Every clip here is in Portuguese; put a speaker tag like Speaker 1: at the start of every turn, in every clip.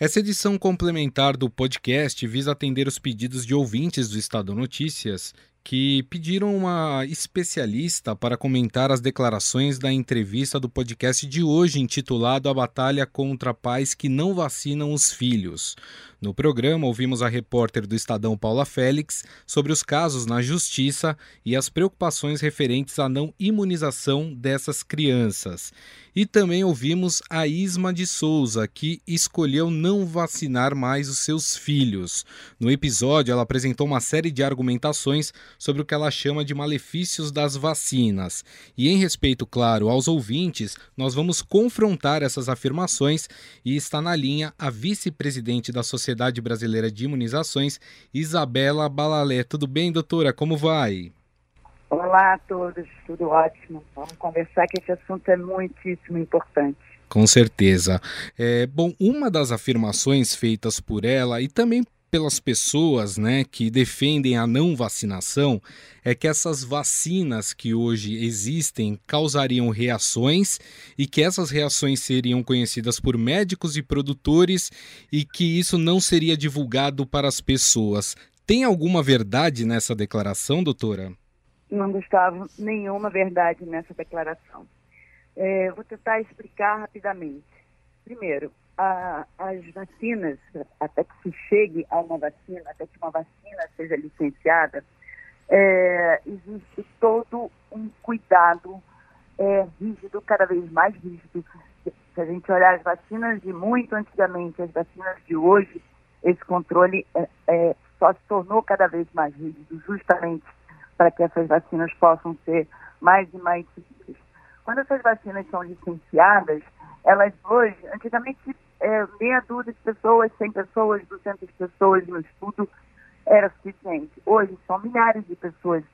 Speaker 1: Essa edição complementar do podcast visa atender os pedidos de ouvintes do Estado Notícias que pediram uma especialista para comentar as declarações da entrevista do podcast de hoje, intitulado A Batalha contra Pais que Não Vacinam os Filhos. No programa, ouvimos a repórter do Estadão Paula Félix sobre os casos na justiça e as preocupações referentes à não imunização dessas crianças. E também ouvimos a Isma de Souza, que escolheu não vacinar mais os seus filhos. No episódio, ela apresentou uma série de argumentações sobre o que ela chama de malefícios das vacinas. E em respeito, claro, aos ouvintes, nós vamos confrontar essas afirmações e está na linha a vice-presidente da Sociedade Sociedade Brasileira de Imunizações, Isabela Balalé. Tudo bem, doutora? Como vai?
Speaker 2: Olá a todos, tudo ótimo. Vamos conversar que esse assunto é muitíssimo importante.
Speaker 1: Com certeza. É, bom, uma das afirmações feitas por ela e também pelas pessoas né, que defendem a não vacinação é que essas vacinas que hoje existem causariam reações e que essas reações seriam conhecidas por médicos e produtores e que isso não seria divulgado para as pessoas. Tem alguma verdade nessa declaração, doutora?
Speaker 2: Não, Gustavo, nenhuma verdade nessa declaração. É, vou tentar explicar rapidamente. Primeiro, a, as vacinas, até que se chegue a uma vacina, até que uma vacina seja licenciada, é, existe todo um cuidado é, rígido, cada vez mais rígido. Se a gente olhar as vacinas de muito antigamente, as vacinas de hoje, esse controle é, é, só se tornou cada vez mais rígido, justamente para que essas vacinas possam ser mais e mais seguras. Quando essas vacinas são licenciadas, elas hoje, antigamente, é, meia dúzia de pessoas, 100 pessoas, 200 pessoas no estudo era suficiente. Hoje são milhares de pessoas.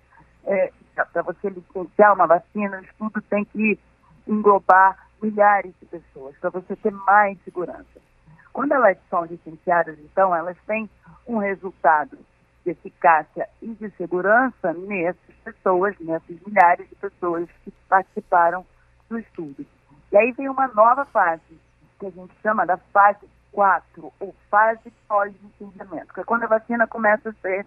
Speaker 2: É, Para você licenciar uma vacina, o estudo tem que englobar milhares de pessoas, para você ter mais segurança. Quando elas são licenciadas, então, elas têm um resultado de eficácia e de segurança nessas pessoas, nessas milhares de pessoas que participaram do estudo. E aí vem uma nova fase, que a gente chama da fase 4, ou fase pós-licenciamento, que é quando a vacina começa a ser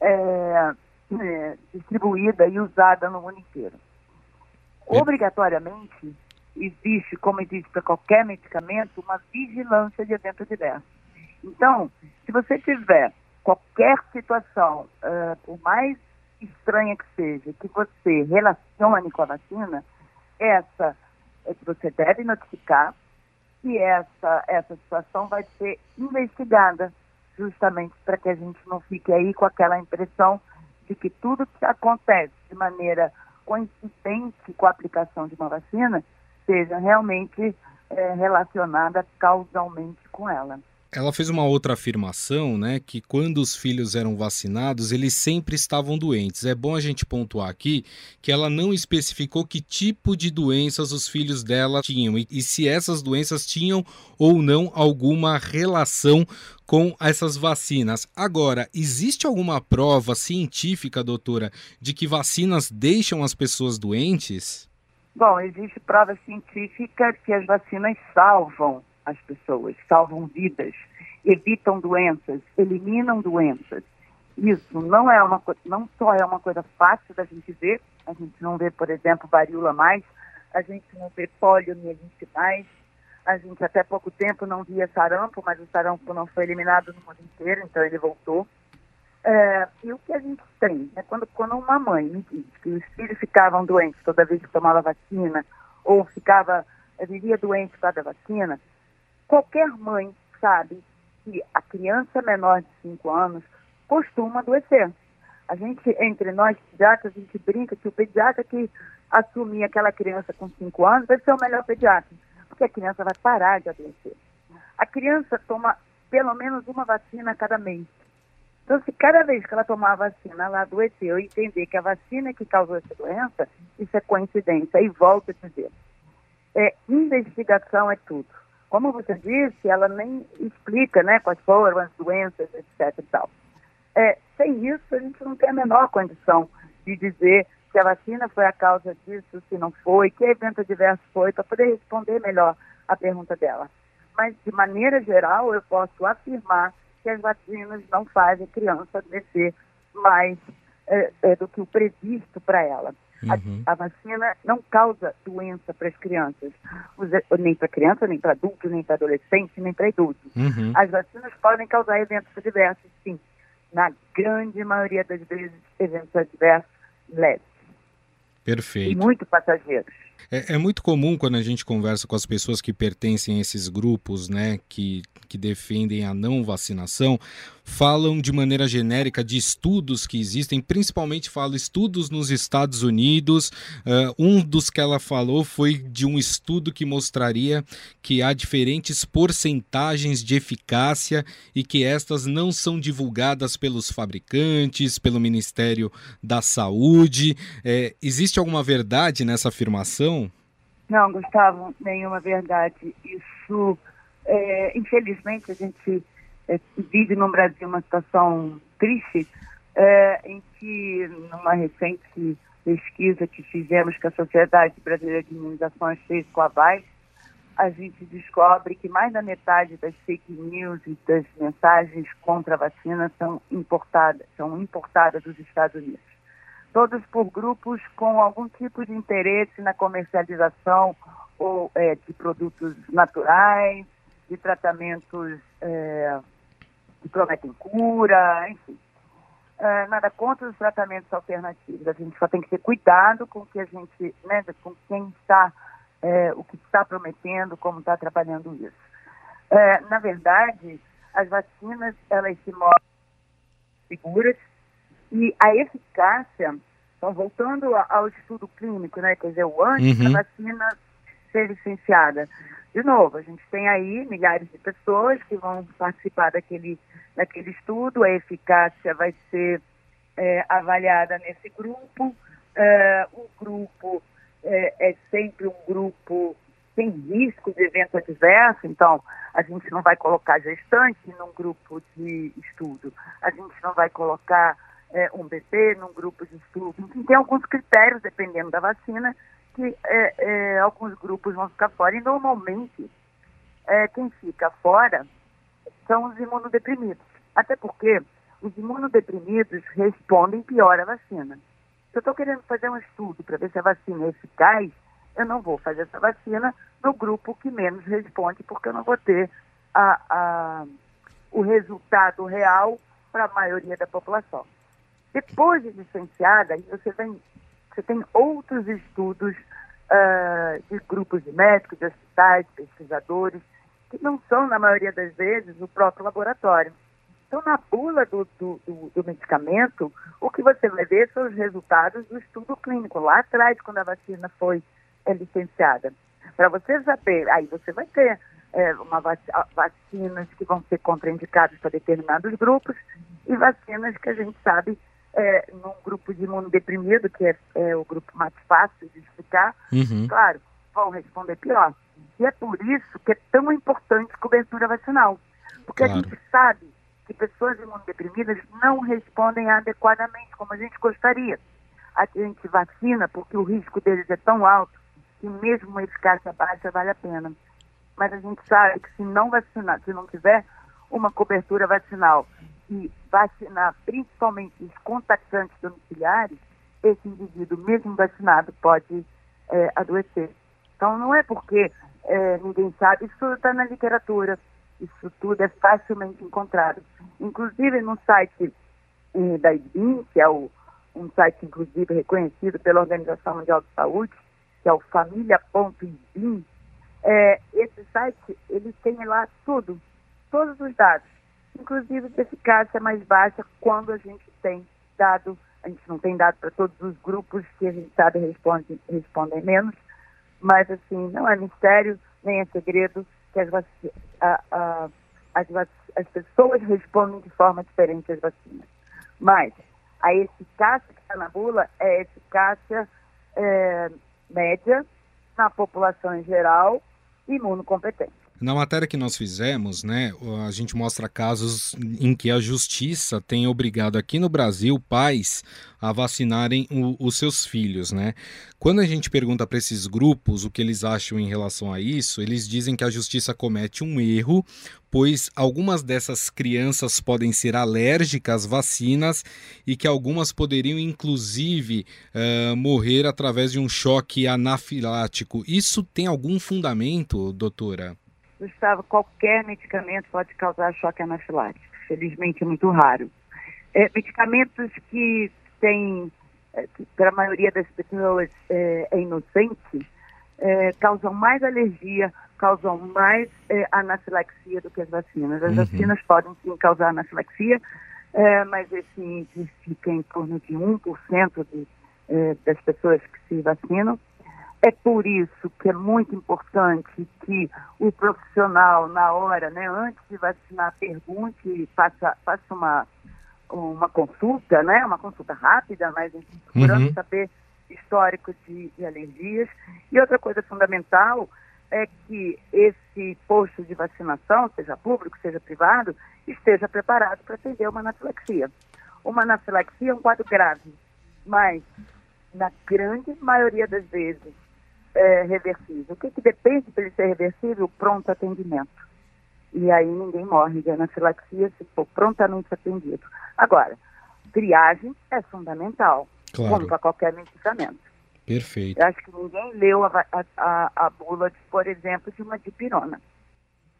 Speaker 2: é, é, distribuída e usada no mundo inteiro. Obrigatoriamente, existe, como existe para qualquer medicamento, uma vigilância de evento adverso. Então, se você tiver qualquer situação, uh, por mais estranha que seja, que você relacione com a vacina, essa é que você deve notificar que essa, essa situação vai ser investigada, justamente para que a gente não fique aí com aquela impressão de que tudo que acontece de maneira coincidente com a aplicação de uma vacina seja realmente é, relacionada causalmente com ela.
Speaker 1: Ela fez uma outra afirmação, né, que quando os filhos eram vacinados, eles sempre estavam doentes. É bom a gente pontuar aqui que ela não especificou que tipo de doenças os filhos dela tinham e, e se essas doenças tinham ou não alguma relação com essas vacinas. Agora, existe alguma prova científica, doutora, de que vacinas deixam as pessoas doentes?
Speaker 2: Bom, existe prova científica que as vacinas salvam as pessoas, salvam vidas, evitam doenças, eliminam doenças. Isso não é uma não só é uma coisa fácil da gente ver, a gente não vê, por exemplo, varíola mais, a gente não vê poliomielite mais, a gente até pouco tempo não via sarampo, mas o sarampo não foi eliminado no mundo inteiro, então ele voltou. É, e o que a gente tem, né, quando, quando uma mãe me diz que os filhos ficavam doentes toda vez que tomava vacina, ou ficava, vivia doente por causa da vacina, Qualquer mãe sabe que a criança menor de 5 anos costuma adoecer. A gente, entre nós pediatras, a gente brinca que o pediatra que assumir aquela criança com 5 anos vai ser o melhor pediatra, porque a criança vai parar de adoecer. A criança toma pelo menos uma vacina a cada mês. Então, se cada vez que ela tomar a vacina, ela adoeceu e entender que a vacina que causou essa doença, isso é coincidência. E volto a dizer, é, investigação é tudo. Como você disse, ela nem explica né, quais foram as doenças, etc. E tal. É, sem isso, a gente não tem a menor condição de dizer se a vacina foi a causa disso, se não foi, que evento adverso foi, para poder responder melhor a pergunta dela. mas de maneira geral eu posso afirmar que as vacinas não fazem a criança descer mais é, é, do que o previsto para ela. Uhum. A, a, vacina não causa doença para as crianças, nem para criança, nem para adultos, nem para adolescentes, nem para idosos. Uhum. As vacinas podem causar eventos adversos, sim. Na grande maioria das vezes, eventos adversos leves.
Speaker 1: Perfeito.
Speaker 2: E muito passageiros.
Speaker 1: É, é, muito comum quando a gente conversa com as pessoas que pertencem a esses grupos, né, que, que defendem a não vacinação, falam de maneira genérica de estudos que existem, principalmente fala estudos nos Estados Unidos. Uh, um dos que ela falou foi de um estudo que mostraria que há diferentes porcentagens de eficácia e que estas não são divulgadas pelos fabricantes, pelo Ministério da Saúde. É, existe alguma verdade nessa afirmação?
Speaker 2: Não, Gustavo, nenhuma verdade. Isso, é, infelizmente, a gente vive no Brasil uma situação triste, é, em que, numa recente pesquisa que fizemos com a Sociedade Brasileira de Imunizações fez com a VAS, a gente descobre que mais da metade das fake news e das mensagens contra a vacina são importadas, são importadas dos Estados Unidos. Todos por grupos com algum tipo de interesse na comercialização ou é, de produtos naturais, de tratamentos é, que prometem cura, enfim. Uh, nada contra os tratamentos alternativos. A gente só tem que ter cuidado com o que a gente, né, com quem está, é, o que está prometendo, como está trabalhando isso. É, na verdade, as vacinas elas se mostram seguras e a eficácia, então voltando ao estudo clínico, né, quer dizer, o antes uhum. da vacina ser licenciada. De novo, a gente tem aí milhares de pessoas que vão participar daquele, daquele estudo, a eficácia vai ser é, avaliada nesse grupo. É, o grupo é, é, sempre um grupo sem risco de evento adverso, então a gente não vai colocar gestante num grupo de estudo, a gente não vai colocar é, um bebê num grupo de estudo. Enfim, tem alguns critérios, dependendo da vacina, que é, é, alguns grupos vão ficar fora. E normalmente, é, quem fica fora são os imunodeprimidos. Até porque os imunodeprimidos respondem pior à vacina. Se eu estou querendo fazer um estudo para ver se a vacina é eficaz, eu não vou fazer essa vacina no grupo que menos responde, porque eu não vou ter a, a, o resultado real para a maioria da população. Depois de licenciada, você vem você tem outros estudos uh, de grupos de médicos, de hospitais, pesquisadores, que não são, na maioria das vezes, o próprio laboratório. Então, na bula do, do, do, do, medicamento, o que você vai ver são os resultados do estudo clínico, lá atrás, quando a vacina foi é, licenciada. Para você saber, aí você vai ter é, uma vac vacinas que vão ser contraindicadas para determinados grupos e vacinas que a gente sabe é, num grupo de imunodeprimido, que é, é, o grupo mais fácil de explicar, uhum. claro, vão responder pior. E é por isso que é tão importante cobertura vacinal. Porque claro. a gente sabe que pessoas imunodeprimidas não respondem adequadamente como a gente gostaria. A gente vacina porque o risco deles é tão alto que mesmo uma eficácia baixa vale a pena. Mas a gente sabe que se não vacinar, se não tiver uma cobertura vacinal e vacinar principalmente os contactantes domiciliares, esse indivíduo, mesmo vacinado, pode é, adoecer. Então, não é porque é, ninguém sabe, isso está na literatura, isso tudo é facilmente encontrado. Inclusive, no site eh, da IBIM, que é o, um site, inclusive, reconhecido pela Organização Mundial de Saúde, que é o família.ibim, é, esse site, ele tem lá tudo, todos os dados inclusive de eficácia mais baixa quando a gente tem dado, a gente não tem dado para todos os grupos que a gente sabe respondem, respondem menos, mas assim, não é mistério, nem é segredo que as, a, a, as, as pessoas respondem de forma diferente às vacinas. Mas a eficácia que está na bula é eficácia é, média na população em geral imunocompetente.
Speaker 1: Na matéria que nós fizemos, né, a gente mostra casos em que a justiça tem obrigado aqui no Brasil pais a vacinarem o, os seus filhos, né? Quando a gente pergunta para esses grupos o que eles acham em relação a isso, eles dizem que a justiça comete um erro, pois algumas dessas crianças podem ser alérgicas às vacinas e que algumas poderiam inclusive uh, morrer através de um choque anafilático. Isso tem algum fundamento, doutora?
Speaker 2: Gustavo, qualquer medicamento pode causar choque anafilático. Felizmente é muito raro. É, medicamentos que têm, é, para a maioria das pessoas, é, é inocente, é, causam mais alergia, causam mais é, anafilaxia do que as vacinas. As uhum. vacinas podem sim causar anafilaxia, é, mas esse índice fica em torno de 1% de, das pessoas que se vacinam. É por isso que é muito importante que o profissional, na hora, né, antes de vacinar, pergunte, faça, faça uma, uma consulta, né, uma consulta rápida, mas procurando uhum. saber histórico de, de alergias. E outra coisa fundamental é que esse posto de vacinação, seja público, seja privado, esteja preparado para atender uma anafilaxia. Uma anafilaxia é um quadro grave, mas na grande maioria das vezes é, reversível. O que, que depende para ele ser reversível? Pronto atendimento. E aí ninguém morre de anafilaxia se for prontamente atendido. Agora, triagem é fundamental, claro. como para qualquer medicamento.
Speaker 1: Perfeito.
Speaker 2: Eu acho que ninguém leu a, a, a bula, de, por exemplo, de uma dipirona.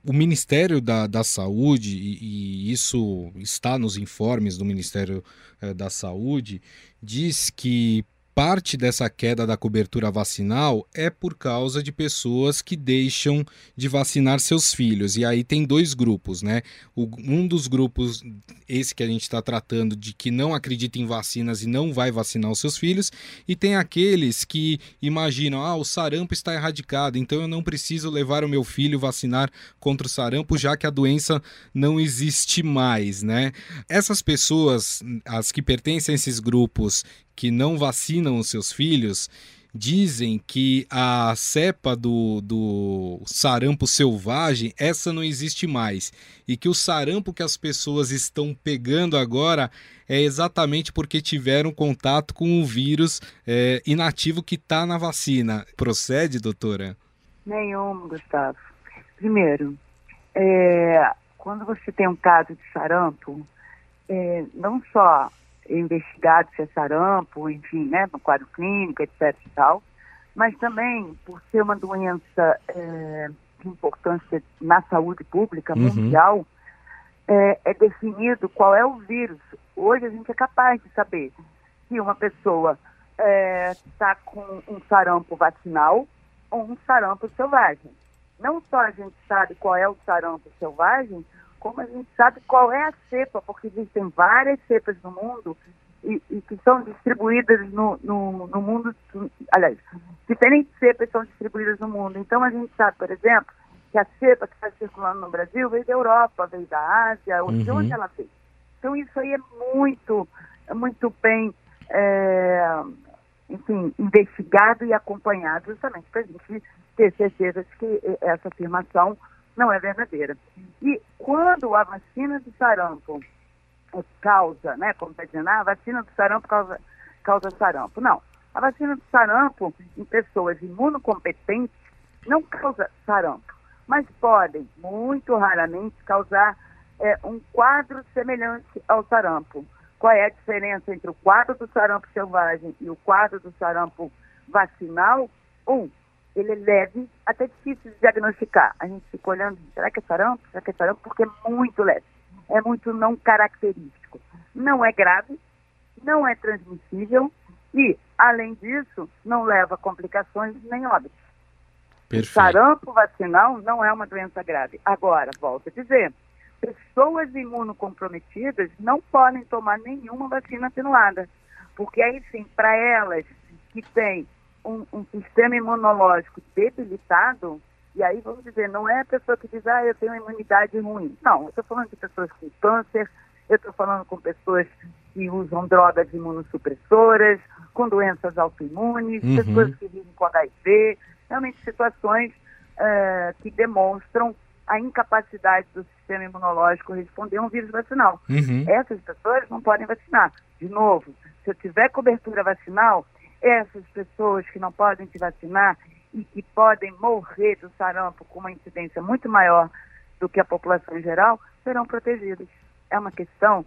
Speaker 1: O Ministério da, da Saúde, e, e, isso está nos informes do Ministério eh, da Saúde, diz que parte dessa queda da cobertura vacinal é por causa de pessoas que deixam de vacinar seus filhos. E aí tem dois grupos, né? O, um dos grupos, esse que a gente está tratando, de que não acredita em vacinas e não vai vacinar os seus filhos, e tem aqueles que imaginam: ah, o sarampo está erradicado, então eu não preciso levar o meu filho vacinar contra o sarampo, já que a doença não existe mais, né? Essas pessoas, as que pertencem a esses grupos que não vacinam os seus filhos dizem que a cepa do, do sarampo selvagem, essa não existe mais. E que o sarampo que as pessoas estão pegando agora é exatamente porque tiveram contato com o vírus é, inativo que está na vacina. Procede, doutora?
Speaker 2: Nenhum, Gustavo. Primeiro, é, quando você tem um caso de sarampo, é, não só investigado se é sarampo, enfim, né, no quadro clínico, etc e tal, mas também por ser uma doença é, de importância na saúde pública uhum. mundial, é, é, definido qual é o vírus. Hoje a gente é capaz de saber se uma pessoa está é, com um sarampo vacinal ou um sarampo selvagem. Não só a gente sabe qual é o sarampo selvagem, como a gente sabe qual é a cepa, porque existem várias cepas no mundo e, e que são distribuídas no, no, no, mundo, aliás, diferentes cepas são distribuídas no mundo. Então a gente sabe, por exemplo, que a cepa que está circulando no Brasil veio da Europa, veio da Ásia, uhum. de onde ela veio. Então isso aí é muito, é muito bem, é, enfim, investigado e acompanhado justamente para a gente ter certeza de que essa afirmação não é verdadeira. E quando a vacina do sarampo causa, né, como está dizendo, ah, a vacina do sarampo causa, causa sarampo. Não, a vacina do sarampo em pessoas imunocompetentes não causa sarampo, mas podem, muito raramente, causar é, um quadro semelhante ao sarampo. Qual é a diferença entre o quadro do sarampo selvagem e o quadro do sarampo vacinal? Um, ele é leve, até difícil de diagnosticar. A gente fica olhando, será que é sarampo? Será que é sarampo? Porque é muito leve, é muito não característico. Não é grave, não é transmissível e, além disso, não leva complicações nem óbitos. Perfeito. Sarampo vacinal não é uma doença grave. Agora, volto a dizer, pessoas imunocomprometidas não podem tomar nenhuma vacina atenuada, porque aí sim, para elas que têm um, um, sistema imunológico debilitado, e aí vamos dizer, não é a pessoa que diz, ah, eu tenho uma imunidade ruim. Não, eu estou falando de pessoas com câncer, eu estou falando com pessoas que usam drogas imunossupressoras, com doenças autoimunes, uhum. pessoas que vivem com HIV, realmente situações uh, que demonstram a incapacidade do sistema imunológico responder a um vírus vacinal.
Speaker 1: Uhum.
Speaker 2: Essas pessoas não podem vacinar. De novo, se eu tiver cobertura vacinal, essas pessoas que não podem se vacinar e que podem morrer do sarampo com uma incidência muito maior do que a população em geral, serão protegidas. É uma questão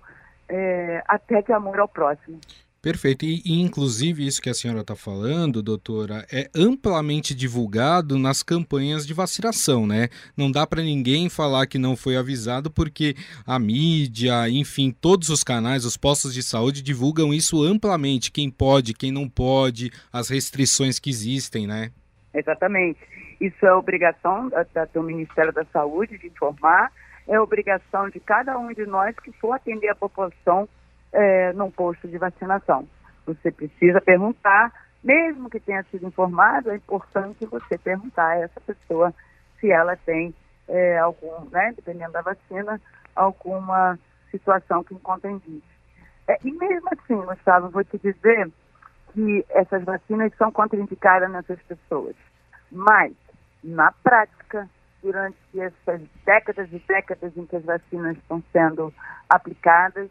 Speaker 2: é, até de amor ao próximo.
Speaker 1: Perfeito. E, e, inclusive, isso que a senhora está falando, doutora, é amplamente divulgado nas campanhas de vacinação, né? Não dá para ninguém falar que não foi avisado, porque a mídia, enfim, todos os canais, os postos de saúde divulgam isso amplamente. Quem pode, quem não pode, as restrições que existem, né?
Speaker 2: Exatamente. Isso é obrigação do Ministério da Saúde de informar, é obrigação de cada um de nós que for atender a população é, num posto de vacinação. Você precisa perguntar, mesmo que tenha sido informado, é importante você perguntar a essa pessoa se ela tem é, algum, né, dependendo da vacina, alguma situação que encontra em. É, e mesmo assim, Gustavo, vou te dizer que essas vacinas são contraindicadas nessas pessoas. Mas, na prática, durante essas décadas e décadas em que as vacinas estão sendo aplicadas,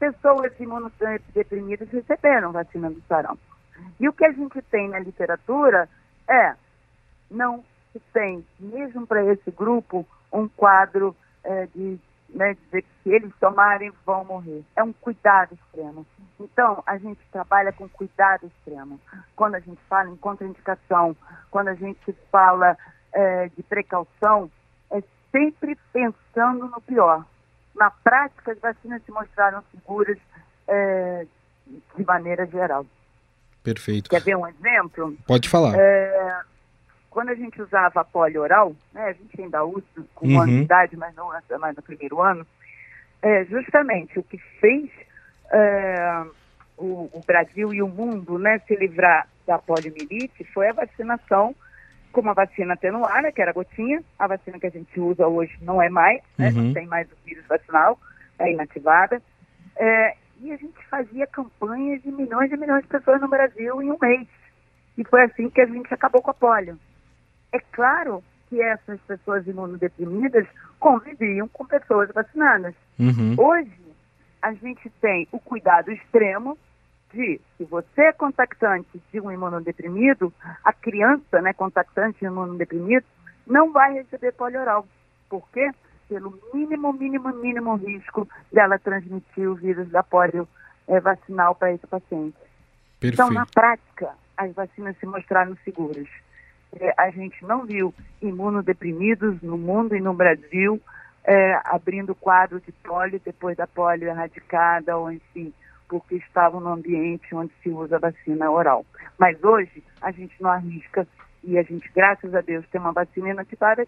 Speaker 2: pessoas imunodeprimidas receberam vacina do sarampo. E o que a gente tem na literatura é, não se tem, mesmo para esse grupo, um quadro é, de né, dizer que se eles tomarem vão morrer. É um cuidado extremo. Então, a gente trabalha com cuidado extremo. Quando a gente fala em contraindicação, quando a gente fala é, de precaução, é sempre pensando no pior na prática, as vacinas se mostraram seguras é, de maneira geral.
Speaker 1: Perfeito.
Speaker 2: Quer ver um exemplo?
Speaker 1: Pode falar.
Speaker 2: É, quando a gente usava a polio oral, né, a gente ainda usa com uhum. ano de idade, mas não mais no primeiro ano, é, justamente o que fez é, o, o, Brasil e o mundo né, se livrar da poliomielite foi a vacinação com uma vacina atenuada, que era a gotinha. A vacina que a gente usa hoje não é mais, né? uhum. não tem mais o vírus vacinal, é inativada. É, e a gente fazia campanhas de milhões e milhões de pessoas no Brasil em um mês. E foi assim que a gente acabou com a polio. É claro que essas pessoas imunodeprimidas conviviam com pessoas vacinadas.
Speaker 1: Uhum.
Speaker 2: Hoje, a gente tem o cuidado extremo de, se você é contactante de um imunodeprimido, a criança, né, contactante de um imunodeprimido, não vai receber polioral. Por quê? Pelo mínimo, mínimo, mínimo risco dela transmitir o vírus da polio é, vacinal para esse paciente.
Speaker 1: Perfeito.
Speaker 2: Então, na prática, as vacinas se mostraram seguras. É, a gente não viu imunodeprimidos no mundo e no Brasil é, abrindo quadro de polio depois da polio erradicada ou, enfim, porque estavam no ambiente onde se usa vacina oral. Mas hoje a gente não arrisca e a gente, graças a Deus, tem uma vacina inativada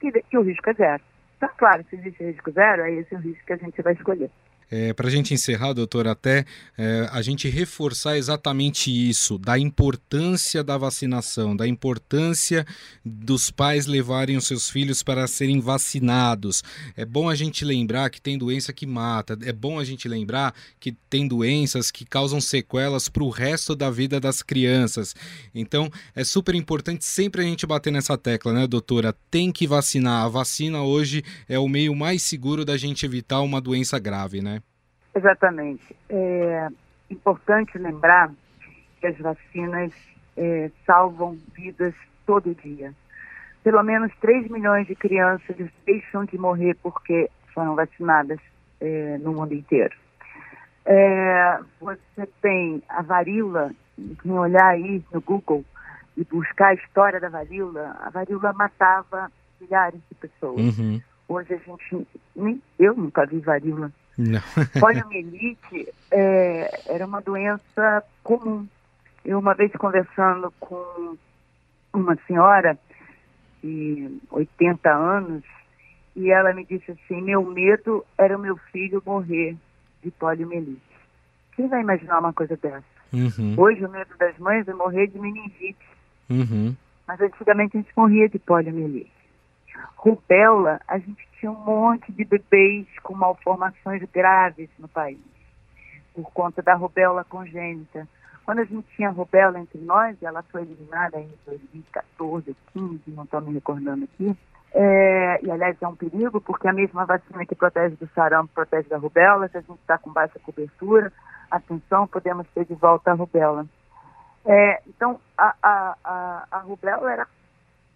Speaker 2: que, que o risco é zero. Então, claro, se existe risco zero, é esse o risco que a gente vai escolher.
Speaker 1: É, Para a gente encerrar, doutor, até é, a gente reforçar exatamente isso, da importância da vacinação, da importância dos pais levarem os seus filhos para serem vacinados. É bom a gente lembrar que tem doença que mata, é bom a gente lembrar que tem doenças que causam sequelas para o resto da vida das crianças. Então, é super importante sempre a gente bater nessa tecla, né, doutora? Tem que vacinar. A vacina hoje é o meio mais seguro da gente evitar uma doença grave, né?
Speaker 2: Exatamente. É importante lembrar que as vacinas é, salvam vidas todo dia. Pelo menos 3 milhões de crianças deixam de morrer porque foram vacinadas é, no mundo inteiro. É, você tem a varíola, quem olhar aí no Google e buscar a história da varíola, a varíola matava milhares de pessoas.
Speaker 1: Uhum.
Speaker 2: Hoje a gente, nem eu nunca vi varíola
Speaker 1: não.
Speaker 2: Poliomielite é, era uma doença comum. Eu uma vez conversando com uma senhora de 80 anos e ela me disse assim, meu medo era o meu filho morrer de poliomielite. Quem vai imaginar uma coisa dessa?
Speaker 1: Uhum.
Speaker 2: Hoje o medo das mães é morrer de meningite.
Speaker 1: Uhum.
Speaker 2: Mas antigamente a gente morria de poliomielite. Rubéola, a gente tinha um monte de bebês com malformações graves no país, por conta da rubéola congênita. Quando a gente tinha rubéola entre nós, ela foi eliminada em 2014, 15, não estou me recordando aqui, É, e, aliás, é um perigo, porque a mesma vacina que protege do sarampo protege da rubéola. Se a gente está com baixa cobertura, atenção, podemos ter de volta a rubéola. É, então, a, a, a, a rubéola era,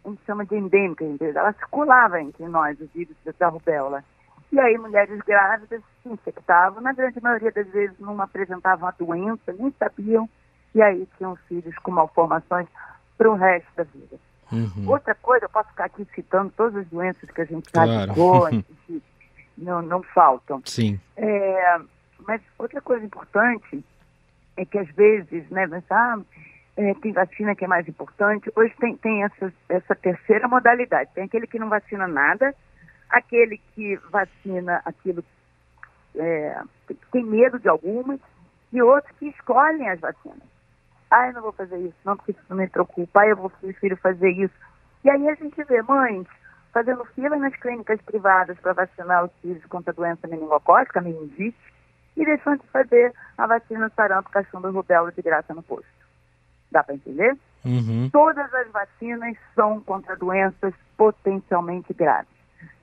Speaker 2: a gente chama de endêmica, ela circulava entre nós, os vírus da rubéola. E aí, mulheres grávidas se infectavam, na grande maioria das vezes não apresentavam a doença, nem sabiam, e aí tinham filhos com malformações para o resto da vida. Uhum. Outra coisa, eu posso ficar aqui citando todas as doenças que a gente claro. que não, não faltam.
Speaker 1: Sim.
Speaker 2: É, mas outra coisa importante é que às vezes, né, ah, é, tem vacina que é mais importante. Hoje tem, tem essa, essa terceira modalidade. Tem aquele que não vacina nada, aquele que vacina aquilo é, que tem medo de algumas, e outros que escolhem as vacinas. Ah, eu não vou fazer isso, não, porque isso me preocupa. Ah, eu vou prefiro fazer isso. E aí a gente vê mães fazendo fila nas clínicas privadas para vacinar os filhos contra a doença meningocócica, meningite, e deixando de fazer a vacina sarampo, cachumba e rubéola de graça no posto. Dá para entender?
Speaker 1: Uhum.
Speaker 2: Todas as vacinas são contra doenças potencialmente graves.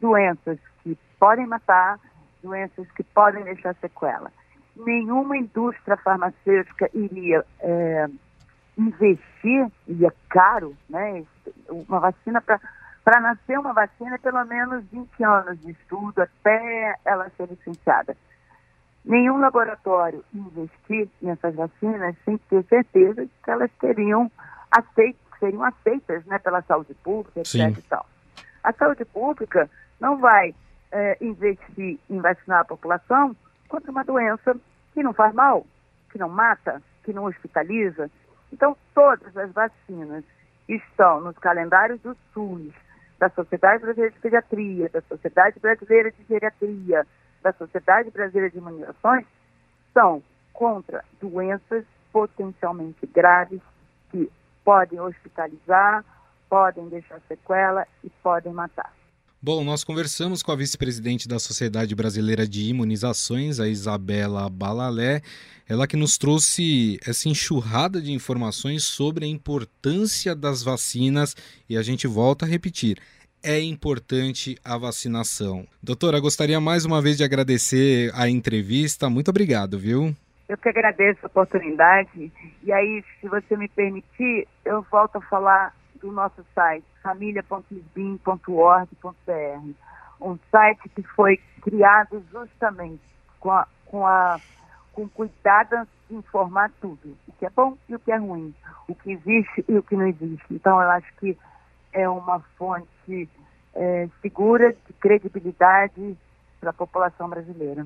Speaker 2: Doenças que podem matar, doenças que podem deixar sequela. Nenhuma indústria farmacêutica iria é, investir, e é caro, né? Uma vacina para para nascer uma vacina, é pelo menos 20 anos de estudo até ela ser licenciada nenhum laboratório investir nessas vacinas sem ter certeza de que elas teriam aceitas, seriam aceitas né, pela saúde pública, etc. E. A saúde pública não vai é, investir em vacinar a população contra uma doença que não faz mal, que não mata, que não hospitaliza. Então, todas as vacinas estão nos calendários do SUS, da Sociedade Brasileira de Pediatria, da Sociedade Brasileira de Geriatria, da Sociedade Brasileira de Imunizações são contra doenças potencialmente graves que podem hospitalizar, podem deixar sequela e podem matar.
Speaker 1: Bom, nós conversamos com a vice-presidente da Sociedade Brasileira de Imunizações, a Isabela Balalé, ela que nos trouxe essa enxurrada de informações sobre a importância das vacinas e a gente volta a repetir é importante a vacinação. Doutora, gostaria mais uma vez de agradecer a entrevista. Muito obrigado, viu?
Speaker 2: Eu que agradeço a oportunidade. E aí, se você me permitir, eu volto a falar do nosso site, família.lisbim.org.br. Um site que foi criado justamente com a, com a com cuidado de informar tudo, o que é bom e o que é ruim, o que existe e o que não existe. Então, eu acho que é uma fonte é, segura de credibilidade para a população brasileira.